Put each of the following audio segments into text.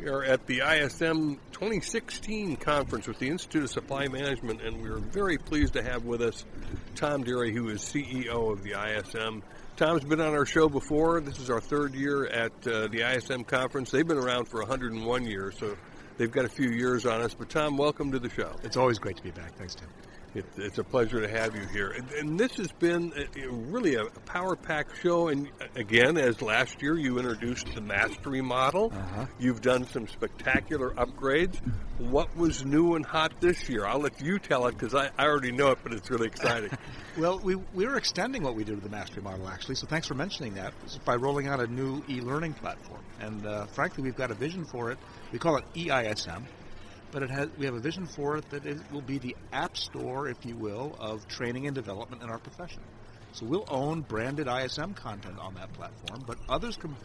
We are at the ISM 2016 conference with the Institute of Supply Management, and we're very pleased to have with us Tom Derry, who is CEO of the ISM. Tom's been on our show before. This is our third year at uh, the ISM conference. They've been around for 101 years, so they've got a few years on us. But Tom, welcome to the show. It's always great to be back. Thanks, Tim. It, it's a pleasure to have you here. And, and this has been a, really a, power pack show. And again, as last year, you introduced the mastery model. Uh-huh. You've done some spectacular upgrades. What was new and hot this year? I'll let you tell it because I, I already know it, but it's really exciting. well, we, we are extending what we do to the mastery model, actually. So thanks for mentioning that by rolling out a new e learning platform. And uh, frankly, we've got a vision for it. We call it EISM but it has we have a vision for it that it will be the app store, if you will, of training and development in our profession. So we'll own branded ISM content on that platform, but others can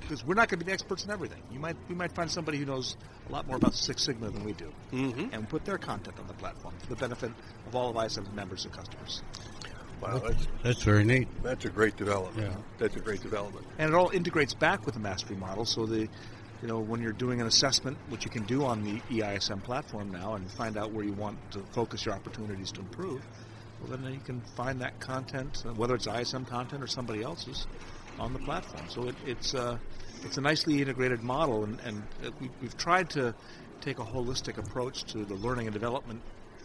because we're not going to be the experts in everything. You might we might find somebody who knows a lot more about Six Sigma than we do, mm-hmm. and put their content on the platform for the benefit of all of ISM's members and customers. Wow, that's, that's very neat. That's a great development. Yeah. That's a great development. And it all integrates back with the mastery model, so the you know, when you're doing an assessment, which you can do on the EISM platform now, and find out where you want to focus your opportunities to improve, well, then you can find that content, uh, whether it's ISM content or somebody else's, on the platform. So it, it's uh, it's a nicely integrated model, and, and we, we've tried to take a holistic approach to the learning and development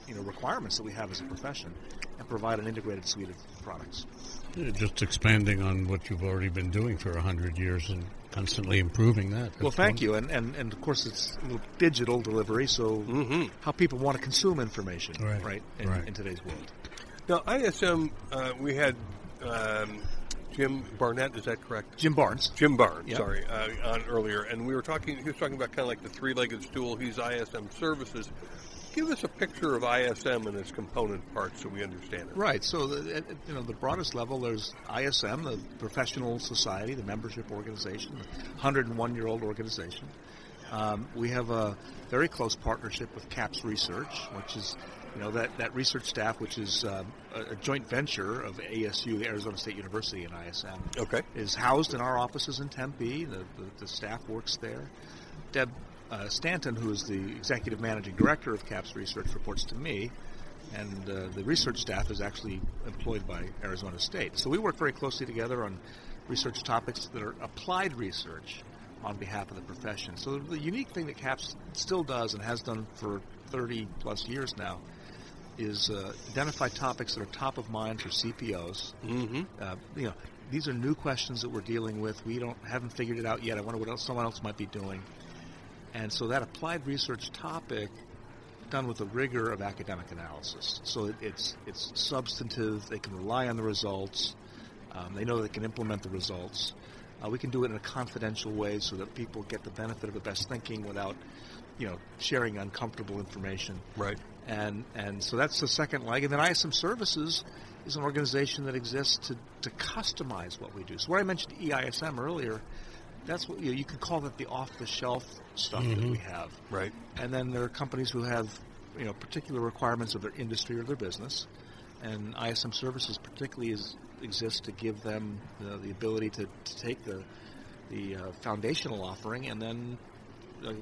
you know requirements that we have as a profession and provide an integrated suite of products. Yeah, just expanding on what you've already been doing for a hundred years and constantly improving that. That's well, thank you, and, and and of course it's digital delivery, so mm-hmm. how people want to consume information, right, right, in, right. in today's world. Now, ISM, uh, we had. Um, Jim Barnett, is that correct? Jim Barnes. Jim Barnes, Yep. sorry, uh, on earlier, and we were talking. He was talking about kind of like the three-legged stool. He's ISM Services. Give us a picture of ISM and its component parts so we understand it. Right. So, the, at, you know, the broadest level, there's ISM, the professional society, the membership organization, the 101-year-old organization. Um, we have a very close partnership with CAPS Research, which is, you know, that, that research staff, which is um, a, a joint venture of ASU, Arizona State University, and ISM, Okay. is housed in our offices in Tempe. The, the, the staff works there. Deb uh, Stanton, who is the executive managing director of CAPS Research, reports to me, and uh, the research staff is actually employed by Arizona State. So we work very closely together on research topics that are applied research on behalf of the profession. So the unique thing that CAPS still does and has done for 30 plus years now is uh, identify topics that are top of mind for CPOs. Mm-hmm. Uh, you know, these are new questions that we're dealing with. We don't haven't figured it out yet. I wonder what else someone else might be doing. And so that applied research topic done with the rigor of academic analysis. So it, it's it's substantive. They can rely on the results. Um, they know they can implement the results. Uh, we can do it in a confidential way so that people get the benefit of the best thinking without, you know, sharing uncomfortable information. Right. And and so that's the second leg. And then ISM Services is an organization that exists to, to customize what we do. So where I mentioned EISM earlier, that's what you, know, you could call that the off-the-shelf stuff that we have. Right. And then there are companies who have, you know, particular requirements of their industry or their business, and ISM Services particularly is, exists to give them the, the ability to, to take the the uh, foundational offering and then uh,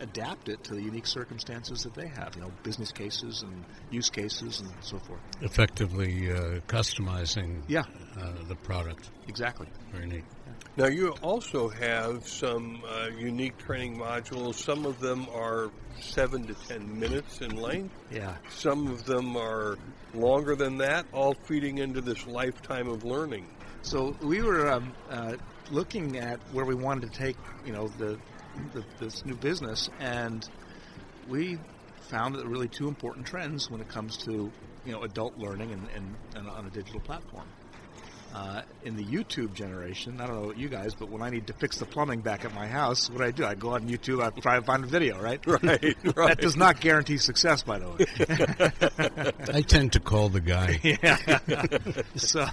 adapt it to the unique circumstances that they have. You know, business cases and use cases and so forth. Effectively uh, customizing Yeah, uh, the product. exactly. Very neat. Now, you also have some uh, unique training modules. Some of them are seven to ten minutes in length. Yeah. Some of them are longer than that, all feeding into this lifetime of learning. So we were um, uh, looking at where we wanted to take, you know, the, the this new business, and we found that really two important trends when it comes to, you know, adult learning and, and, and on a digital platform. Uh, in the YouTube generation, I don't know about you guys, but when I need to fix the plumbing back at my house, what do I do? I go on YouTube, I try to find a video, right? Right, that does not guarantee success, by the way. I tend to call the guy. yeah. so,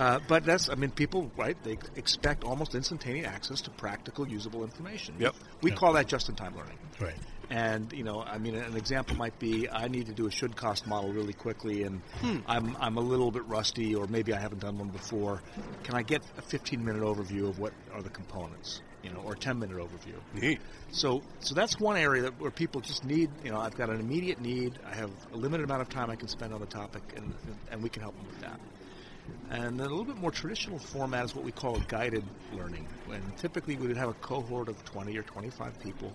uh, but that's, I mean, people, right, they expect almost instantaneous access to practical, usable information. Yep. We Yep. call that just in time learning. Right. And, you know, I mean, an example might be I need to do a should cost model really quickly and Hmm. I'm, I'm a little bit rusty or maybe I haven't done one before. Can I get a 15 minute overview of what are the components? you know, or 10 minute overview. Neat. So, so that's one area that where people just need, you know, I've got an immediate need. I have a limited amount of time I can spend on the topic, and and we can help them with that. And then a little bit more traditional format is what we call guided learning. When typically we would have a cohort of 20 or 25 people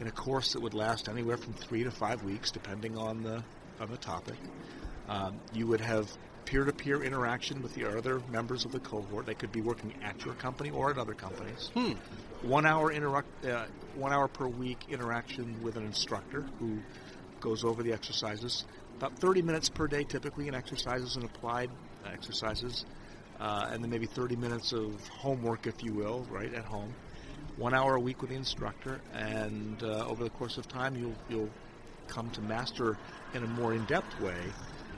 in a course that would last anywhere from three to five weeks, depending on the on the topic. Um, you would have peer-to-peer interaction with the other members of the cohort. They could be working at your company or at other companies. Hmm. One hour interact, uh, one hour per week interaction with an instructor who goes over the exercises. About 30 minutes per day, typically, in exercises and applied exercises, uh, and then maybe 30 minutes of homework, if you will, right at home. One hour a week with the instructor, and uh, over the course of time, you'll you'll come to master in a more in-depth way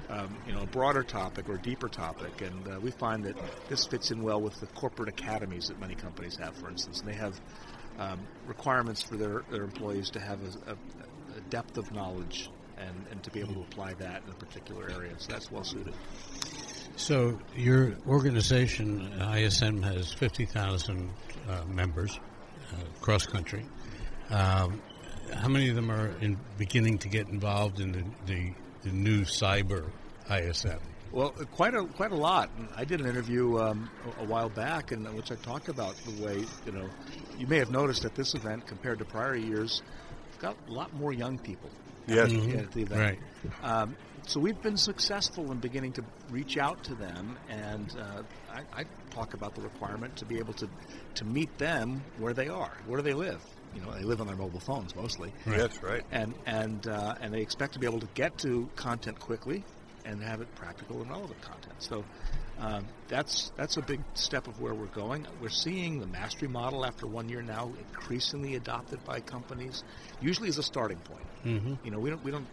um, you know, a broader topic or deeper topic. And uh, we find that this fits in well with the corporate academies that many companies have, for instance. And they have um, requirements for their, their employees to have a, a, a depth of knowledge and, and to be able to apply that in a particular area. So that's well suited. So your organization, ISM, has 50,000 uh, members uh, cross country. Um, how many of them are in beginning to get involved in the, the the new cyber ISM? Well, quite a quite a lot. I did an interview um, a, while back in which I talked about the way you know. You may have noticed at this event compared to prior years, we've got a lot more young people. Yes, mm-hmm. at the event. Right. Um, so we've been successful in beginning to reach out to them, and uh, I, I talk about the requirement to be able to to meet them where they are, where do they live, you know they live on their mobile phones mostly. Right. That's right. And and uh, and they expect to be able to get to content quickly and have it practical and relevant content. So um, that's that's a big step of where we're going. We're seeing the mastery model after one year now increasingly adopted by companies, usually as a starting point. Mm-hmm. You know, we don't we don't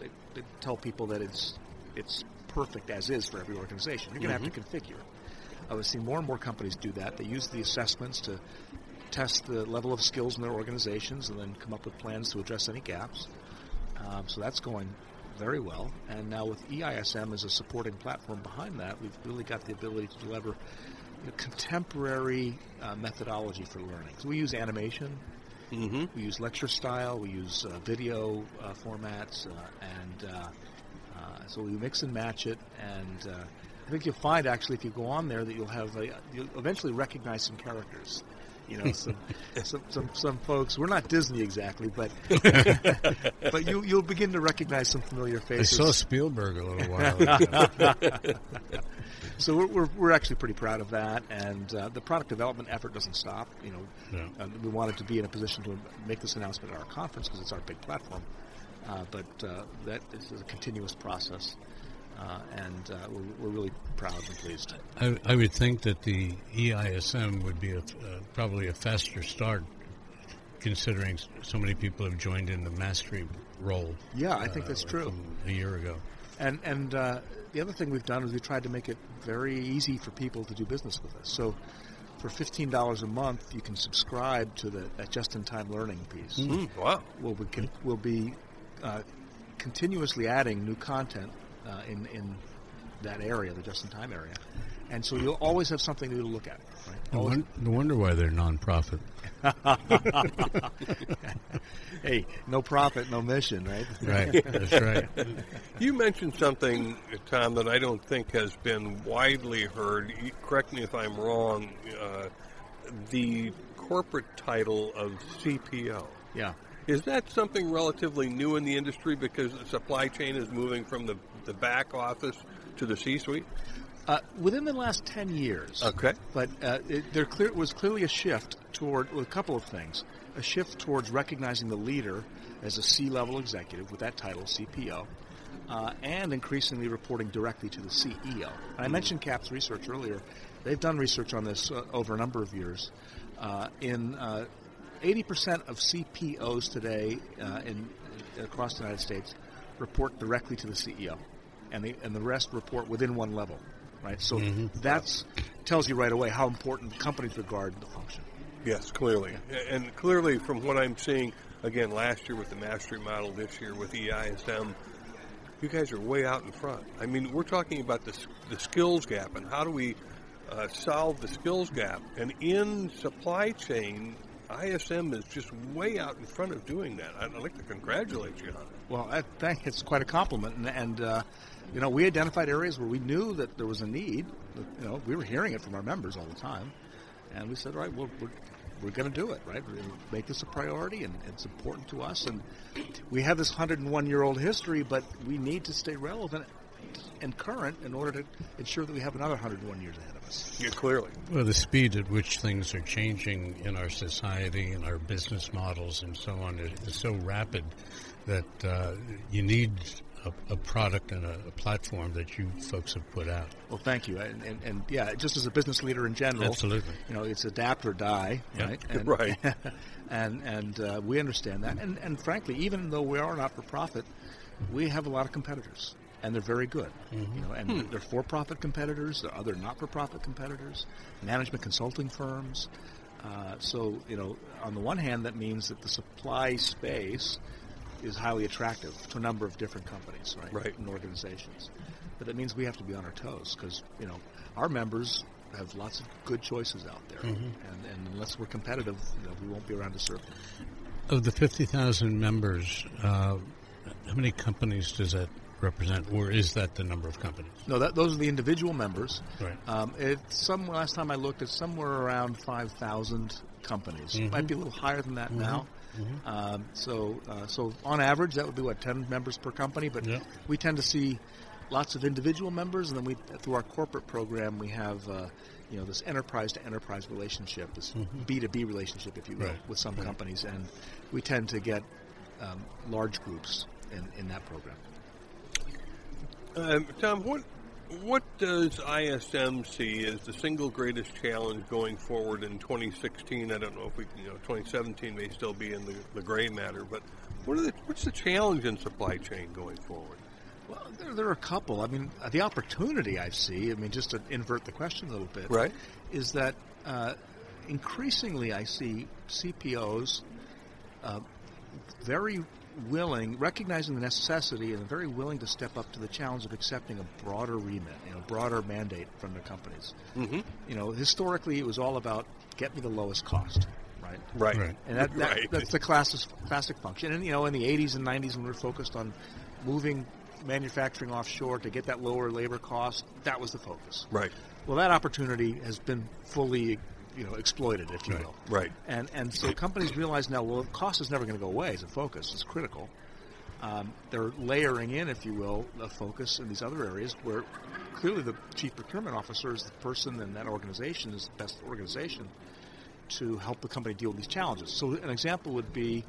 tell people that it's it's perfect as is for every organization. You're going to mm-hmm. have to configure. I would see more and more companies do that. They use the assessments to test the level of skills in their organizations and then come up with plans to address any gaps. Um, so that's going very well. And now with EISM as a supporting platform behind that, we've really got the ability to deliver you know, contemporary uh, methodology for learning. So we use animation, mm-hmm. we use lecture style, we use uh, video uh, formats, uh, and uh, uh, so we mix and match it. And I think you'll find actually if you go on there that you'll have a, you'll eventually recognize some characters you know, some, some, some, some folks. We're not Disney exactly, but but you you'll begin to recognize some familiar faces. I saw Spielberg a little while ago. so we're, we're, we're actually pretty proud of that, and uh, the product development effort doesn't stop. You know, uh, we wanted to be in a position to make this announcement at our conference because it's our big platform. Uh, but uh, that is a continuous process. Uh, and uh, we're, we're, really proud and pleased. I, I, would think that the EISM would be a, uh, probably a faster start, considering so many people have joined in the mastery role. Yeah, I think that's true. A year ago, and and uh, the other thing we've done is we tried to make it very easy for people to do business with us. So. For fifteen dollars a month, you can subscribe to the that just-in-time learning piece. Mm, wow! Well, we can we'll be uh, continuously adding new content uh, in in that area, the just-in-time area, and so you'll always have something new to look at. Right? No, won- no wonder why they're nonprofit. hey, no profit, no mission, right? Right, that's right. You mentioned something, Tom, that I don't think has been widely heard. Correct me if I'm wrong. Uh, the corporate title of CPO. Yeah. Is that something relatively new in the industry because the supply chain is moving from the, the back office to the C-suite? Uh, within the last 10 years. Okay. But uh, it, there clear, was clearly a shift toward well, a couple of things. A shift towards recognizing the leader as a C-level executive with that title, CPO, uh, and increasingly reporting directly to the CEO. And I mentioned CAPS Research earlier. They've done research on this uh, over a number of years. Uh, in uh, 80% of CPOs today uh, in, across the United States report directly to the CEO, and the, and the rest report within one level, right? So mm-hmm. that tells you right away how important companies regard the function. Yes, clearly. And clearly, from what I'm seeing, again, last year with the mastery model, this year with EISM, you guys are way out in front. I mean, we're talking about the, the skills gap and how do we uh, solve the skills gap. And in supply chain, ISM is just way out in front of doing that. I'd like to congratulate you on it. Well, I think it's quite a compliment, and, and uh, you know, we identified areas where we knew that there was a need. You know, we were hearing it from our members all the time, and we said, all right, well, we're we're going to do it, right? We're going to make this a priority, and it's important to us. And we have this 101 year old history, but we need to stay relevant and current in order to ensure that we have another 101 years ahead of us. Yeah, clearly. Well, the speed at which things are changing in our society and our business models and so on is, is so rapid that uh, you need a, a product and a, a, platform that you folks have put out. Well, thank you, and, and, and, yeah, just as a business leader in general, absolutely. You know, it's adapt or die, yep. right? And, right. and and uh, we understand that, and and frankly, even though we are not for profit, we have a lot of competitors. And they're very good, mm-hmm. you know. And hmm. they're for-profit competitors. There are other not-for-profit competitors, management consulting firms. Uh, so, you know, on the one hand, that means that the supply space is highly attractive to a number of different companies, right? Right. And organizations. But that means we have to be on our toes because, you know, our members have lots of good choices out there. Mm-hmm. And, and, unless we're competitive, you know, we won't be around to serve them. Of the 50,000 members, uh, how many companies does that represent, or is that the number of companies? No, that, those are the individual members. Right. Um, it's some last time I looked, it's somewhere around five thousand companies. Mm-hmm. It might be a little higher than that mm-hmm. now. Mm-hmm. Um, so, uh, so on average, that would be what ten members per company. But yeah. we tend to see lots of individual members, and then we through our corporate program we have. Uh, you know this enterprise to enterprise relationship, this B two B relationship, if you will, right. with some right. companies, and we tend to get um, large groups in, in that program. Um, Tom, what what does ISM see as the single greatest challenge going forward in 2016? I don't know if we, you know, 2017 may still be in the, the gray matter, but what are the, what's the challenge in supply chain going forward? Well, there, there, are a couple. I mean, the opportunity I see, I mean, just to invert the question a little bit, right, is that uh, increasingly I see CPOs uh, very willing, recognizing the necessity, and very willing to step up to the challenge of accepting a broader remit, you know, broader mandate from their companies. Mm-hmm. You know, historically it was all about get me the lowest cost, right? Right. right. And that, that right. that's the classic classic function. And you know, in the 80s and 90s, when we were focused on moving manufacturing offshore to get that lower labor cost, that was the focus. Right. Well, that opportunity has been fully you know exploited, if you right. will. Right. And and so companies realize now, well, cost is never going to go away as a focus. It's critical. Um, they're layering in, if you will, a focus in these other areas where clearly the chief procurement officer is the person in that organization is the best organization to help the company deal with these challenges. So an example would be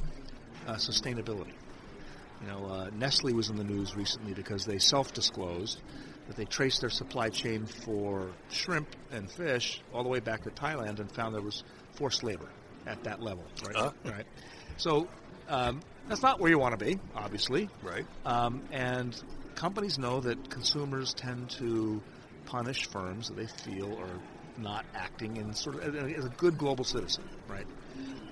uh, sustainability. You know, uh, Nestle was in the news recently because they self-disclosed that they traced their supply chain for shrimp and fish all the way back to Thailand and found there was forced labor at that level. Right. Uh. Right. So um, that's not where you want to be, obviously. Right. Um, and companies know that consumers tend to punish firms that they feel are not acting in sort of as a good global citizen, right?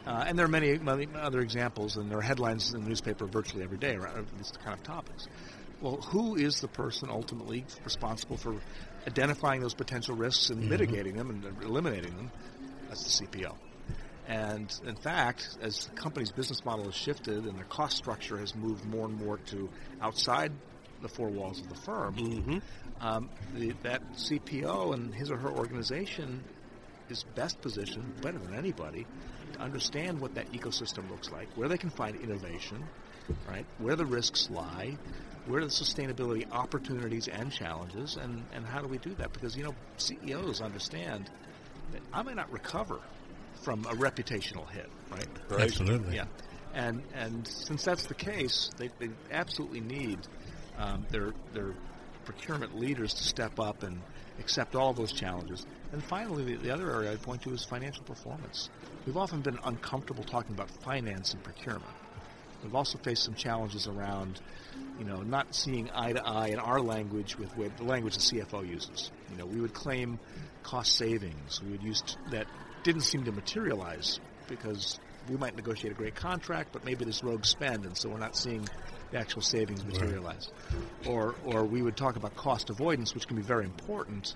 Uh, and there are many, many other examples, and there are headlines in the newspaper virtually every day around these kind of topics. Well, who is the person ultimately responsible for identifying those potential risks and Mhm. mitigating them and eliminating them? That's the CPO. And in fact, as the company's business model has shifted and their cost structure has moved more and more to outside the four walls of the firm, Mm-hmm. um, the, that CPO and his or her organization is best positioned, better than anybody, to understand what that ecosystem looks like, where they can find innovation, right? Where the risks lie, where are the sustainability opportunities and challenges, and, and how do we do that? Because, you know, CEOs understand that I may not recover from a reputational hit, right? Right. Absolutely. Yeah. And, and since that's the case, they, they absolutely need um, their, their procurement leaders to step up and accept all those challenges. And finally, the, the other area I'd point to is financial performance. We've often been uncomfortable talking about finance and procurement. We've also faced some challenges around, you know, not seeing eye to eye in our language with, with the language the CFO uses. You know, we would claim cost savings. We would use t- that didn't seem to materialize because we might negotiate a great contract, but maybe there's rogue spend, and so we're not seeing the actual savings materialize. Or, or we would talk about cost avoidance, which can be very important,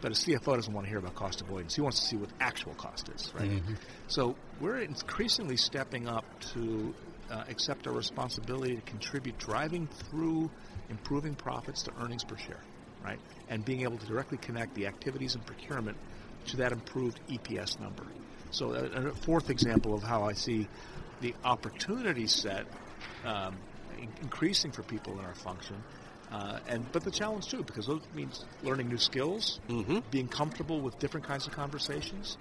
But a CFO doesn't want to hear about cost avoidance. He wants to see what actual cost is, right? Mm-hmm. So we're increasingly stepping up to uh, accept our responsibility to contribute, driving through improving profits to earnings per share, right? And being able to directly connect the activities in procurement to that improved EPS number. So a, a fourth example of how I see the opportunity set um, increasing for people in our function. Uh, and but the challenge too, because those means learning new skills, Mm-hmm. being comfortable with different kinds of conversations,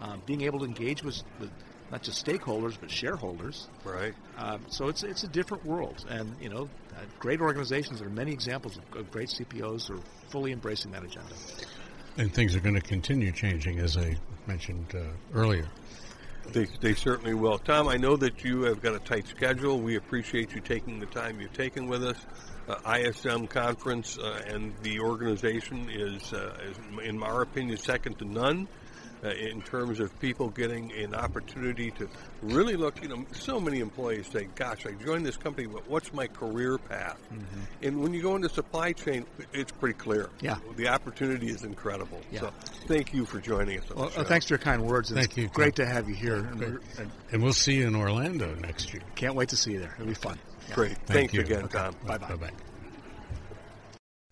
um, being able to engage with, with not just stakeholders but shareholders. Right. Um, so it's it's a different world, and you know, uh, great organizations. There are many examples of, of great CPOs who are fully embracing that agenda. And things are going to continue changing, as I mentioned uh, earlier. They, they certainly will. Tom, I know that you have got a tight schedule. We appreciate you taking the time you've taken with us. Uh, ISM conference uh, and the organization is, uh, is, in my opinion, second to none. Uh, in terms of people getting an opportunity to really look, you know, so many employees say, "Gosh, I joined this company, but what's my career path?" And when you go into supply chain, it's pretty clear. Yeah. the opportunity is incredible. Yeah. So, thank you for joining us. On Well, the uh, show. thanks for your kind words. and Thank you, Great Tom. to have you here, and, we're- and And we'll see you in Orlando next year. can't wait to see you there. It'll be fun. Yeah. Great. Thank Thanks you. again, Okay. Tom. Bye-bye. Bye-bye.